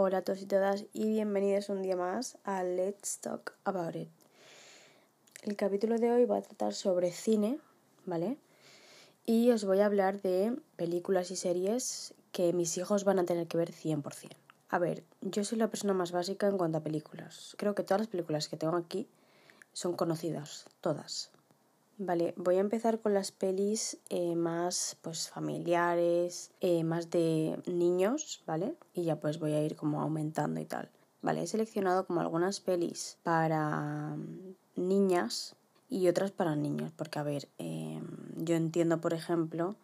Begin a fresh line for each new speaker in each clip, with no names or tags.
Hola a todos y todas y bienvenidos un día más a Let's Talk About It. El capítulo de hoy va a tratar sobre cine, ¿vale? Y os voy a hablar de películas y series que mis hijos van a tener que ver 100%. A ver, yo soy la persona más básica en cuanto a películas. Creo que todas las películas que tengo aquí son conocidas, todas. Vale, voy a empezar con las pelis eh, más pues familiares, eh, más de niños, ¿vale? Y ya pues voy a ir como aumentando y tal. Vale, he seleccionado como algunas pelis para mm, niñas y otras para niños, porque a ver, em, yo entiendo por ejemplo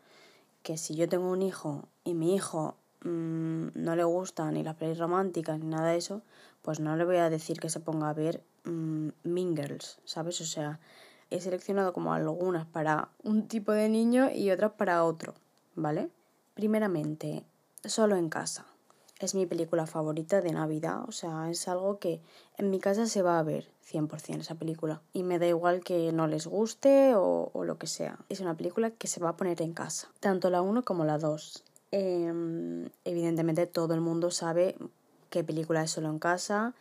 que si yo tengo un hijo y mi hijo mmm, no le gusta ni las pelis románticas ni nada de eso, pues no le voy a decir que se ponga a ver mmm, Girls, ¿sabes? O sea, he seleccionado como algunas para un tipo de niño y otras para otro, ¿vale? Primeramente, Solo en casa. Es mi película favorita de Navidad, o sea, es algo que en mi casa se va a ver 100% esa película. Y me da igual que no les guste o, lo que sea. Es una película que se va a poner en casa, tanto la 1 como la 2. Eh, evidentemente todo el mundo sabe qué película es solo en casa,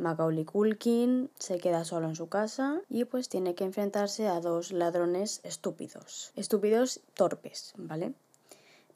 Macaulay Culkin se queda solo en su casa y pues tiene que enfrentarse a dos ladrones estúpidos. Estúpidos torpes, ¿vale?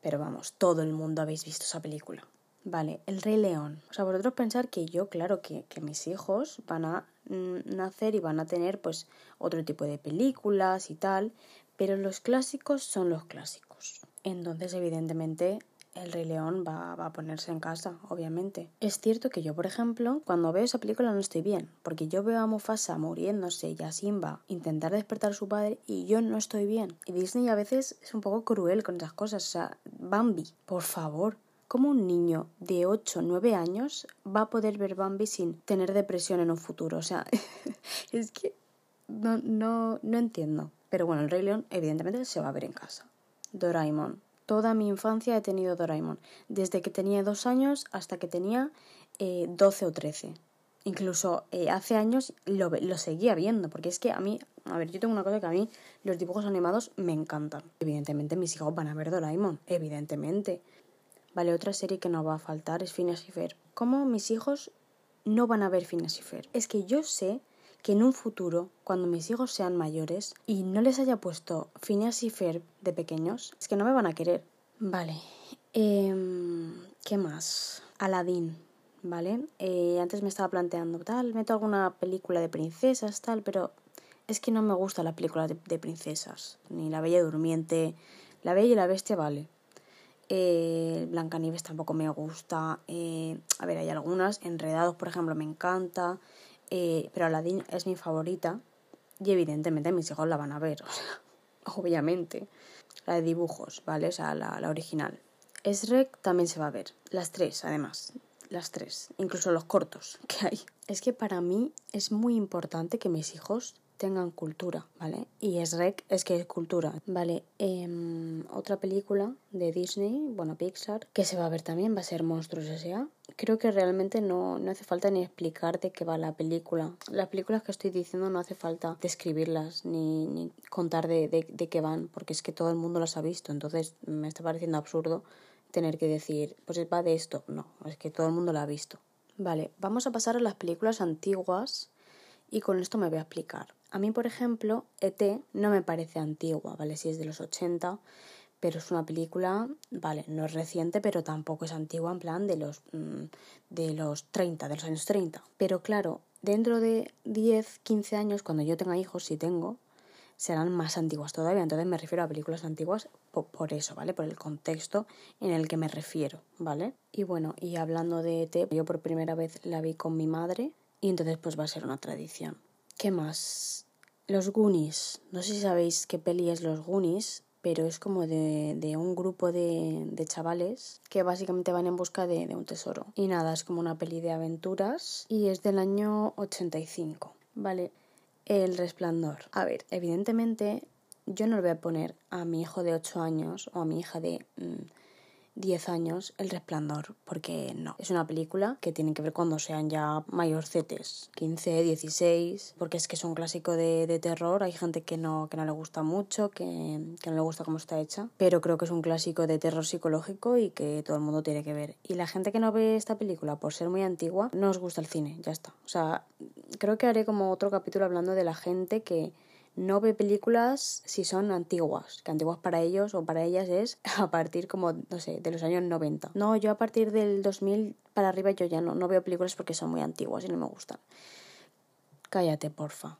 Pero vamos, todo el mundo habéis visto esa película. Vale, El Rey León. O sea, vosotros pensar que yo, claro, que, que mis hijos van a mm, nacer y van a tener pues otro tipo de películas y tal, pero los clásicos son los clásicos. Entonces, evidentemente, el Rey León va, a ponerse en casa, obviamente. Es cierto que yo, por ejemplo, cuando veo esa película no estoy bien, porque yo veo a Mufasa muriéndose y a Simba intentar despertar a su padre y yo no estoy bien. Y Disney a veces es un poco cruel con esas cosas. O sea, Bambi, por favor. ¿Cómo un niño de 8 o 9 años va a poder ver Bambi sin tener depresión en un futuro? O sea, es que no, no, no entiendo. Pero bueno, el Rey León evidentemente se va a ver en casa. Doraemon, Toda mi infancia he tenido Doraemon, desde que tenía dos años hasta que tenía eh, 12 o 13. Incluso eh, hace años lo, seguía viendo, porque es que a mí, a ver, yo tengo una cosa que a mí los dibujos animados me encantan. Evidentemente mis hijos van a ver Doraemon, evidentemente. Vale, otra serie que no va a faltar es Phineas y Fer. ¿Cómo mis hijos no van a ver Phineas y Fer? Es que yo sé que en un futuro, cuando mis hijos sean mayores y no les haya puesto Phineas y Ferb de pequeños, es que no me van a querer. Vale. Eh, ¿Qué más? Aladdin. ¿Vale? Eh, antes me estaba planteando, tal, meto alguna película de princesas, tal, pero es que no me gusta la película de, de princesas. Ni La Bella Durmiente. La Bella y la Bestia, vale. Eh, Blancanieves tampoco me gusta. Eh, a ver, hay algunas. Enredados, por ejemplo, me encanta. Eh, pero Aladdin es mi favorita y evidentemente mis hijos la van a ver, o sea, obviamente. La de dibujos, ¿vale? O sea, la, la original. Shrek también se va a ver, las tres además, las tres, incluso los cortos que hay. Es que para mí es muy importante que mis hijos tengan cultura, ¿vale? Y es rec, es que es cultura, ¿vale? Eh, otra película de Disney, bueno, Pixar, que se va a ver también, va a ser Monstruos S.A. Creo que realmente no, no hace falta ni explicarte qué va la película. Las películas que estoy diciendo no hace falta describirlas ni, ni contar de, de, de qué van, porque es que todo el mundo las ha visto, entonces me está pareciendo absurdo tener que decir, pues va de esto. No, es que todo el mundo la ha visto. Vale, vamos a pasar a las películas antiguas y con esto me voy a explicar. A mí, por ejemplo, ET no me parece antigua, ¿vale? Si es de los 80, pero es una película, vale, no es reciente, pero tampoco es antigua en plan de los, mm, de los 30, de los años 30. Pero claro, dentro de 10, 15 años, cuando yo tenga hijos, si tengo, serán más antiguas todavía. Entonces me refiero a películas antiguas por, por, eso, ¿vale? Por el contexto en el que me refiero, ¿vale? Y bueno, y hablando de ET, yo por primera vez la vi con mi madre y entonces pues va a ser una tradición. ¿Qué más? Los Goonies. No sé si sabéis qué peli es Los Goonies, pero es como de, de un grupo de, de, chavales que básicamente van en busca de, de, un tesoro. Y nada, es como una peli de aventuras y es del año 85. Vale, El Resplandor. A ver, evidentemente yo no le voy a poner a mi hijo de 8 años o a mi hija de 10 años El Resplandor, porque no, es una película que tiene que ver cuando sean ya mayorcetes, 15, 16, porque es que es un clásico de, de terror, hay gente que no, que no le gusta mucho, que, que no le gusta cómo está hecha, pero creo que es un clásico de terror psicológico y que todo el mundo tiene que ver. Y la gente que no ve esta película por ser muy antigua, no os gusta el cine, ya está. O sea, creo que haré como otro capítulo hablando de la gente que no ve películas si son antiguas, que antiguas para ellos o para ellas es a partir como, no sé, de los años 90. No, yo a partir del 2000 para arriba yo ya no, no veo películas porque son muy antiguas y no me gustan. Cállate, porfa.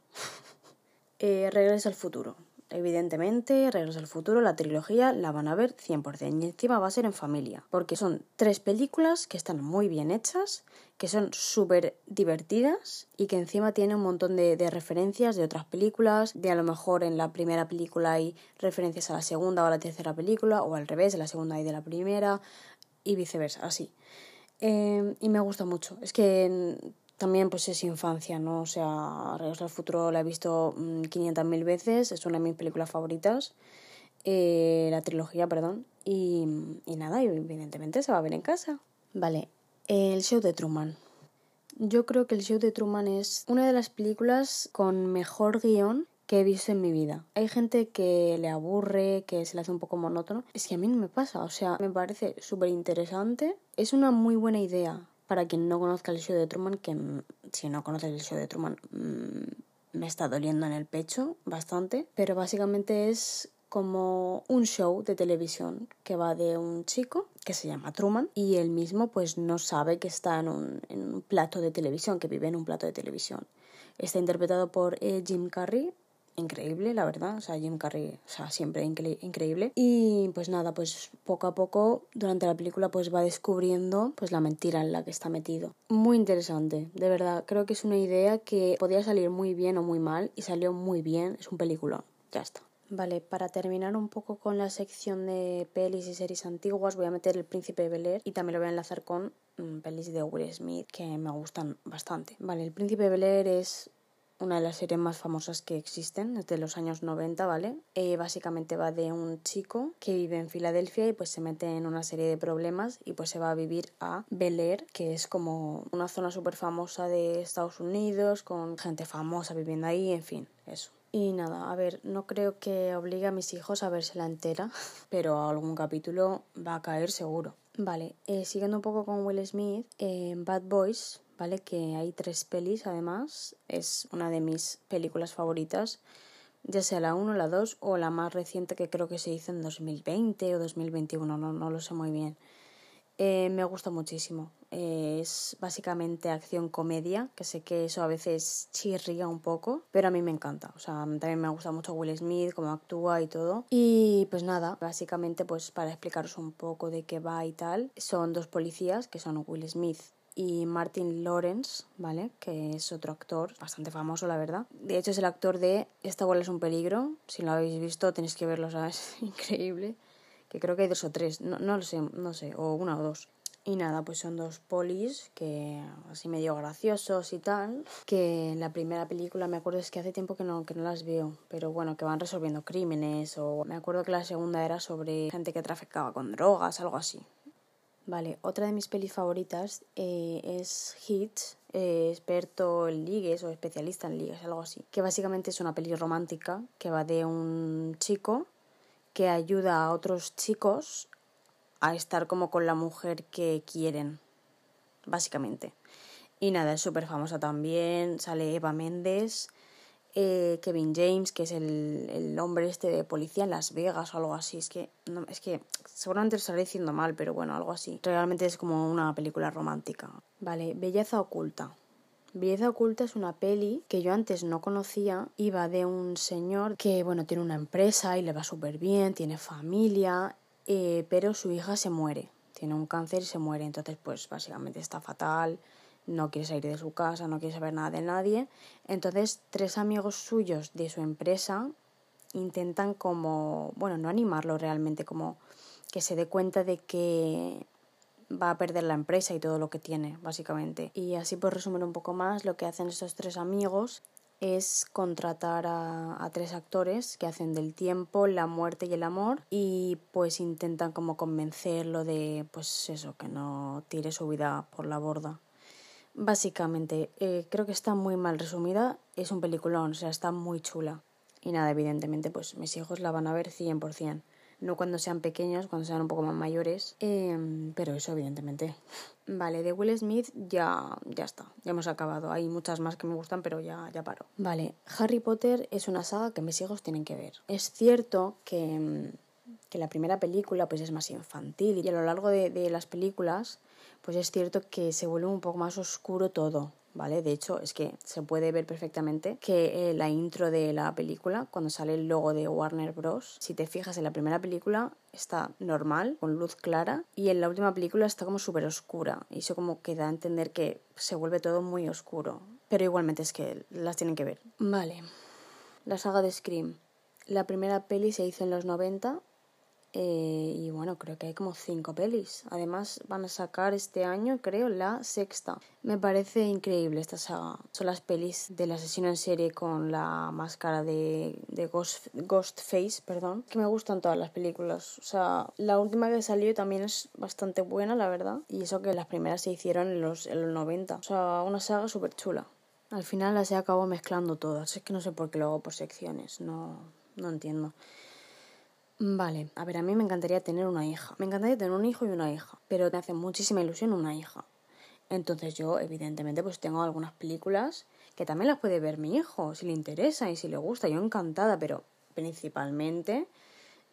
eh, Regresa al futuro. Evidentemente, Regreso al Futuro, la trilogía, la van a ver 100%. Y encima va a ser en familia. Porque son tres películas que están muy bien hechas, que son súper divertidas y que encima tienen un montón de, referencias de otras películas. De a lo mejor en la primera película hay referencias a la segunda o a la tercera película, o al revés, de la segunda y de la primera, y viceversa, así. Eh, y me gusta mucho. Es que también pues es infancia, ¿no? O sea, Regreso al Futuro la he visto 500.000 mm, veces, es una de mis películas favoritas, eh, la trilogía, perdón, y, y nada, evidentemente se va a ver en casa. Vale, el show de Truman. Yo creo que el show de Truman es una de las películas con mejor guion que he visto en mi vida. Hay gente que le aburre, que se le hace un poco monótono. Es que a mí no me pasa, o sea, me parece súper interesante. Es una muy buena idea para quien no conozca el show de Truman, que si no conoces el show de Truman me está doliendo en el pecho bastante, pero básicamente es como un show de televisión que va de un chico que se llama Truman y él mismo pues no sabe que está en un, en un plato de televisión, que vive en un plato de televisión. Está interpretado por eh, Jim Carrey increíble, la verdad. O sea, Jim Carrey, o sea, siempre increíble. Y pues nada, pues poco a poco durante la película pues va descubriendo pues la mentira en la que está metido. Muy interesante, de verdad. Creo que es una idea que podía salir muy bien o muy mal y salió muy bien. Es un película. Ya está. Vale, para terminar un poco con la sección de pelis y series antiguas, voy a meter El Príncipe de Bel Air y también lo voy a enlazar con mm, pelis de Will Smith que me gustan bastante. Vale, El Príncipe de Bel Air es una de las series más famosas que existen desde los años 90, ¿vale? Eh, básicamente va de un chico que vive en Filadelfia y pues se mete en una serie de problemas y pues se va a vivir a Bel Air, que es como una zona súper famosa de Estados Unidos, con gente famosa viviendo ahí, en fin, eso. Y nada, a ver, no creo que obligue a mis hijos a verse la entera, pero algún capítulo va a caer seguro. Vale, eh, siguiendo un poco con Will Smith, en eh, Bad Boys ¿vale? Que hay tres pelis además, es una de mis películas favoritas, ya sea la 1, la 2 o la más reciente que creo que se hizo en 2020 o 2021, no, no lo sé muy bien. Eh, me gusta muchísimo. Eh, es básicamente acción comedia, que sé que eso a veces chirría un poco, pero a mí me encanta. O sea, también me gusta mucho Will Smith, cómo actúa y todo. Y pues nada, básicamente pues para explicaros un poco de qué va y tal, son dos policías que son Will Smith y Martin Lawrence, ¿vale? Que es otro actor bastante famoso, la verdad. De hecho, es el actor de Esta bola es un peligro. Si lo habéis visto, tenéis que verlo, ¿sabes? Increíble. Que creo que hay dos o tres, no, no lo sé, no sé, o una o dos. Y nada, pues son dos polis que así medio graciosos y tal. Que en la primera película me acuerdo es que hace tiempo que no, que no las veo. Pero bueno, que van resolviendo crímenes. O me acuerdo que la segunda era sobre gente que traficaba con drogas, algo así. Vale, otra de mis pelis favoritas eh, es Hit, eh, experto en ligues o especialista en ligues, algo así. Que básicamente es una peli romántica que va de un chico que ayuda a otros chicos a estar como con la mujer que quieren, básicamente. Y nada, es súper famosa también. Sale Eva Méndez, eh, Kevin James, que es el, el, hombre este de policía en Las Vegas o algo así. Es que, no, es que seguramente lo estaré diciendo mal, pero bueno, algo así. Realmente es como una película romántica. Vale, Belleza Oculta. Belleza Oculta es una peli que yo antes no conocía. Iba de un señor que, bueno, tiene una empresa y le va súper bien, tiene familia, eh, pero su hija se muere. Tiene un cáncer y se muere. Entonces, pues básicamente está fatal no quiere salir de su casa, no quiere saber nada de nadie. Entonces, tres amigos suyos de su empresa intentan como, bueno, no animarlo realmente, como que se dé cuenta de que va a perder la empresa y todo lo que tiene, básicamente. Y así por resumir un poco más, lo que hacen estos tres amigos es contratar a, tres actores que hacen del tiempo, la muerte y el amor y pues intentan como convencerlo de pues eso, que no tire su vida por la borda. Básicamente, eh, creo que está muy mal resumida, es un peliculón, o sea, está muy chula. Y nada, evidentemente, pues mis hijos la van a ver 100% no cuando sean pequeños, cuando sean un poco más mayores, em, pero eso evidentemente. Vale, de Will Smith ya, ya está, ya hemos acabado. Hay muchas más que me gustan, pero ya, ya paro. Vale, Harry Potter es una saga que mis hijos tienen que ver. Es cierto que, em, que la primera película pues es más infantil y a lo largo de, de las películas pues es cierto que se vuelve un poco más oscuro todo. ¿vale? De hecho, es que se puede ver perfectamente que eh, la intro de la película, cuando sale el logo de Warner Bros., si te fijas en la primera película, está normal, con luz clara, y en la última película está como súper oscura. Y eso como que da a entender que se vuelve todo muy oscuro. Pero igualmente es que las tienen que ver. Vale. La saga de Scream. La primera peli se hizo en los 90 eh, y bueno, creo que hay como cinco pelis. Además, van a sacar este año, creo, la sexta. Me parece increíble esta saga. Son las pelis del asesino en serie con la máscara de, Ghost, Ghostface, perdón. Que me gustan todas las películas. O sea, la última que salió también es bastante buena, la verdad. Y eso que las primeras se hicieron en los, en los 90. O sea, una saga súper chula. Al final las he acabado mezclando todas. Es que no sé por qué lo hago por secciones. No, no entiendo. Vale, a ver, a mí me encantaría tener una hija. Me encantaría tener un hijo y una hija, pero me hace muchísima ilusión una hija. Entonces yo, evidentemente, pues tengo algunas películas que también las puede ver mi hijo, si le interesa y si le gusta. Yo encantada, pero principalmente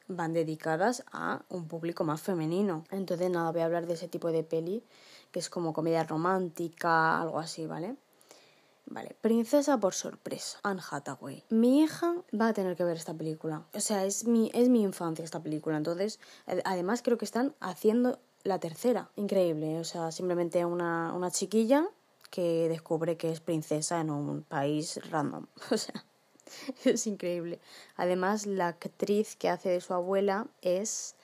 van dedicadas a un público más femenino. Entonces nada, voy a hablar de ese tipo de peli, que es como comedia romántica, algo así, ¿vale? Vale, Princesa por sorpresa, Anne Hathaway. Mi hija va a tener que ver esta película. O sea, es mi, es mi infancia esta película. Entonces, además creo que están haciendo la tercera. Increíble, o sea, simplemente una, una chiquilla que descubre que es princesa en un país random. O sea, es increíble. Además, la actriz que hace de su abuela es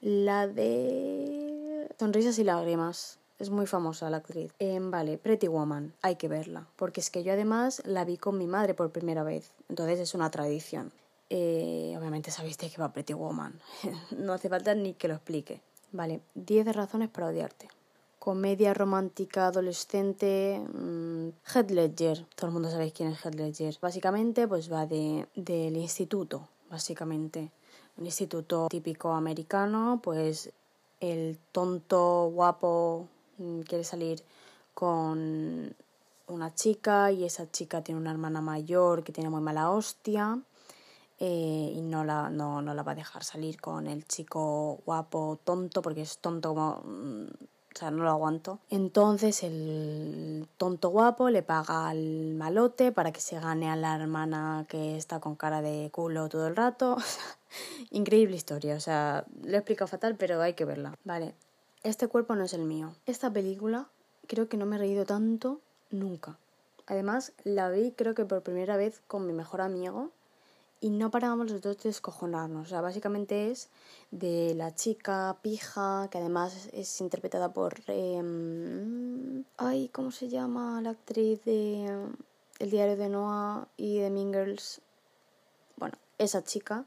la de Sonrisas y Lágrimas. Es muy famosa la actriz. Eh, vale, Pretty Woman, hay que verla. Porque es que yo además la vi con mi madre por primera vez. Entonces es una tradición. Eh, obviamente sabéis qué va Pretty Woman. no hace falta ni que lo explique. Vale, 10 razones para odiarte. Comedia romántica adolescente. Mmm, Head. Todo el mundo sabéis quién es Head Ledger. Básicamente, pues va de, del instituto. Básicamente. Un instituto típico americano, pues el tonto guapo quiere salir con una chica y esa chica tiene una hermana mayor que tiene muy mala hostia eh, y no la, no, no la va a dejar salir con el chico guapo tonto porque es tonto como... Mm, o sea, no lo aguanto. Entonces el tonto guapo le paga al malote para que se gane a la hermana que está con cara de culo todo el rato. Increíble historia, o sea, lo he explicado fatal, pero hay que verla. Vale, este cuerpo no es el mío. Esta película creo que no me he reído tanto nunca. Además, la vi creo que por primera vez con mi mejor amigo y no parábamos los dos de descojonarnos. O sea, básicamente es de la chica pija, que además es interpretada por... Em, ay, ¿cómo se llama la actriz de El diario de Noah y de Mingles? Bueno, esa chica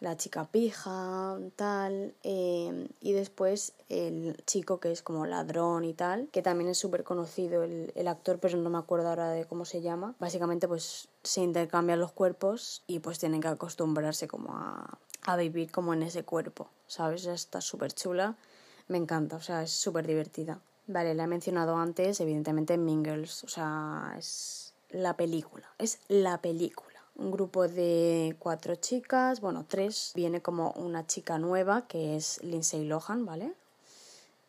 la chica pija, tal, em, y después el chico que es como ladrón y tal, que también es súper conocido el, el, actor, pero no me acuerdo ahora de cómo se llama. Básicamente pues se intercambian los cuerpos y pues tienen que acostumbrarse como a, a vivir como en ese cuerpo, ¿sabes? Está súper chula, me encanta, o sea, es súper divertida. Vale, la he mencionado antes, evidentemente Mingles, o sea, es la película, es la película un grupo de cuatro chicas, bueno, tres. Viene como una chica nueva que es Lindsay Lohan, ¿vale?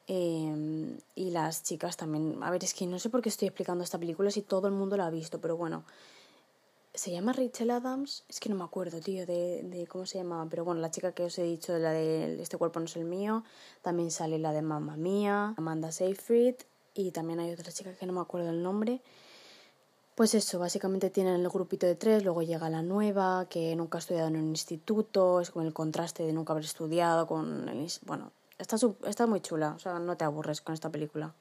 Em, y las chicas también. A ver, es que no sé por qué estoy explicando esta película si todo el mundo la ha visto, pero bueno. ¿Se llama Rachel Adams? Es que no me acuerdo, tío, de, de cómo se llamaba. Pero bueno, la chica que os he dicho, la de Este cuerpo no es el mío. También sale la de Mamma Mía, Amanda Seyfried. Y también hay otra chica que no me acuerdo el nombre. Pues eso, básicamente tienen el grupito de tres, luego llega la nueva, que nunca ha estudiado en un instituto, es con el contraste de nunca haber estudiado, con el... Bueno, está, está muy chula, o sea, no te aburres con esta película.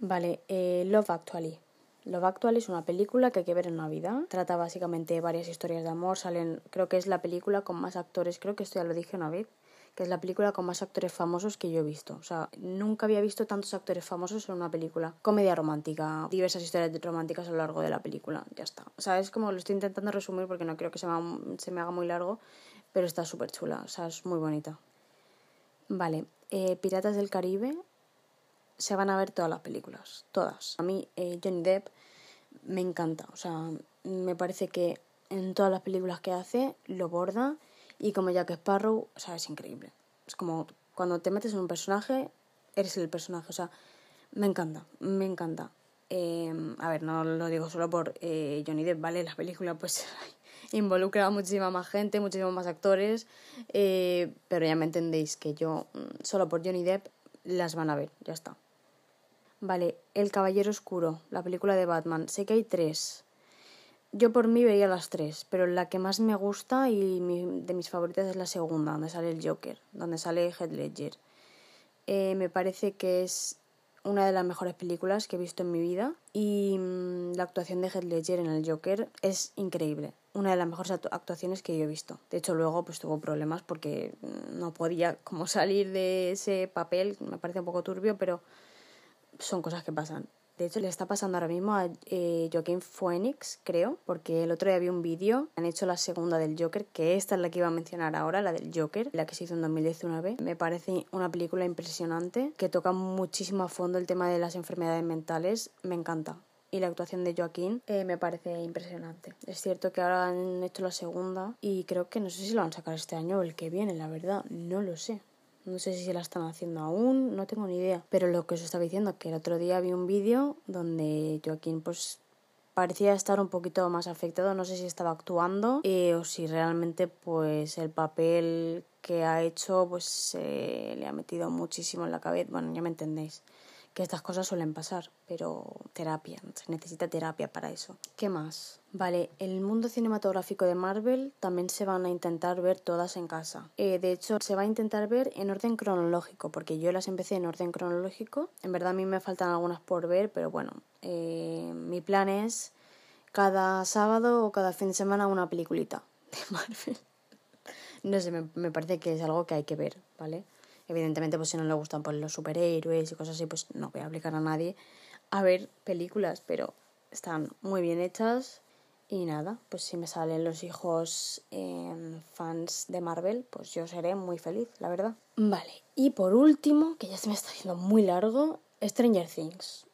Vale, eh, Love Actually. Love Actual es una película que hay que ver en Navidad. Trata básicamente varias historias de amor. Salen, creo que es la película con más actores, creo que esto ya lo dije una vez, que es la película con más actores famosos que yo he visto. O sea, nunca había visto tantos actores famosos en una película. Comedia romántica, diversas historias románticas a lo largo de la película. Ya está. O sea, es como lo estoy intentando resumir porque no creo que se me, se me haga muy largo, pero está súper chula. O sea, es muy bonita. Vale, eh, Piratas del Caribe se van a ver todas las películas, todas. A mí eh, Johnny Depp me encanta, o sea, me parece que en todas las películas que hace lo borda y como Jack Sparrow, o sea, es increíble. Es como cuando te metes en un personaje, eres el personaje, o sea, me encanta, me encanta. Em, a ver, no lo digo solo por eh, Johnny Depp, ¿vale? La película pues involucra a muchísima más gente, muchísimos más actores, eh, pero ya me entendéis que yo mm, solo por Johnny Depp las van a ver, ya está. Vale, El Caballero Oscuro, la película de Batman. Sé que hay tres. Yo por mí vería las tres, pero la que más me gusta y de mis favoritas es la segunda, donde sale el Joker, donde sale Heath Ledger. Eh, me parece que es una de las mejores películas que he visto en mi vida y mm, la actuación de Heath Ledger en el Joker es increíble. Una de las mejores actuaciones que yo he visto. De hecho, luego pues tuvo problemas porque no podía como salir de ese papel, me parece un poco turbio, pero son cosas que pasan. De hecho, le está pasando ahora mismo a eh, Joaquín Phoenix, creo, porque el otro día vi un vídeo, han hecho la segunda del Joker, que esta es la que iba a mencionar ahora, la del Joker, la que se hizo en 2019. Me parece una película impresionante, que toca muchísimo a fondo el tema de las enfermedades mentales, me encanta. Y la actuación de Joaquín eh, me parece impresionante. Es cierto que ahora han hecho la segunda y creo que no sé si lo van a sacar este año o el que viene, la verdad, no lo sé. No sé si se la están haciendo aún, no tengo ni idea. Pero lo que os estaba diciendo, que el otro día vi un vídeo donde Joaquín pues parecía estar un poquito más afectado, no sé si estaba actuando eh, o si realmente pues el papel que ha hecho pues le ha metido muchísimo en la cabeza, bueno, ya me entendéis que estas cosas suelen pasar, pero terapia, se necesita terapia para eso. ¿Qué más? Vale, el mundo cinematográfico de Marvel también se van a intentar ver todas en casa. Eh, de hecho, se va a intentar ver en orden cronológico, porque yo las empecé en orden cronológico. En verdad a mí me faltan algunas por ver, pero bueno, eh, mi plan es cada sábado o cada fin de semana una peliculita de Marvel. No sé, me, me parece que es algo que hay que ver, ¿vale? Evidentemente, pues si no le gustan pues, los superhéroes y cosas así, pues no voy a obligar a nadie a ver películas, pero están muy bien hechas. Y nada, pues si me salen los hijos eh, fans de Marvel, pues yo seré muy feliz, la verdad. Vale, y por último, que ya se me está haciendo muy largo, Stranger Things.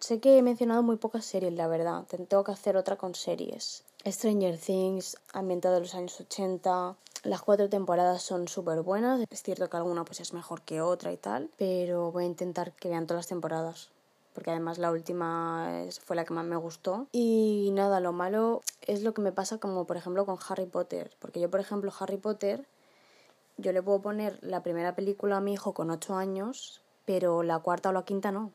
Sé que he mencionado muy pocas series, la verdad. Tengo que hacer otra con series. Stranger Things, ambientado en los años 80, las cuatro temporadas son súper buenas. Es cierto que alguna pues es mejor que otra y tal, pero voy a intentar que vean todas las temporadas. Porque además la última fue la que más me gustó. Y nada, lo malo es lo que me pasa como por ejemplo con Harry Potter. Porque yo por ejemplo Harry Potter, yo le puedo poner la primera película a mi hijo con 8 años, pero la cuarta o la quinta no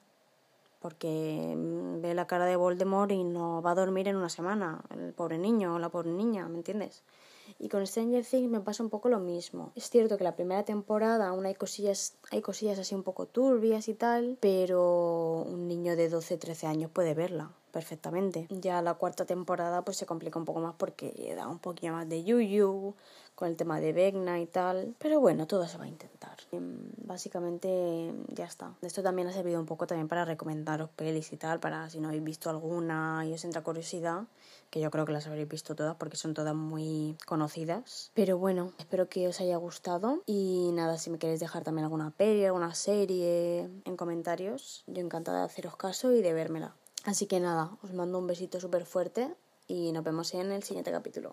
porque ve la cara de Voldemort y no va a dormir en una semana, el pobre niño o la pobre niña, ¿me entiendes? Y con Stranger Things me pasa un poco lo mismo. Es cierto que la primera temporada aún hay cosillas, hay cosillas así un poco turbias y tal, pero un niño de 12, 13 años puede verla perfectamente. Ya la cuarta temporada pues se complica un poco más porque da un poquito más de yuyu con el tema de Vegna y tal, pero bueno, todo se va a intentar. Em, básicamente ya está. Esto también ha servido un poco también para recomendaros pelis y tal, para si no habéis visto alguna y os entra curiosidad, que yo creo que las habréis visto todas porque son todas muy conocidas. Pero bueno, espero que os haya gustado y nada, si me queréis dejar también alguna peli, alguna serie en comentarios, yo encantada de haceros caso y de vérmela. Así que nada, os mando un besito súper fuerte y nos vemos en el siguiente capítulo.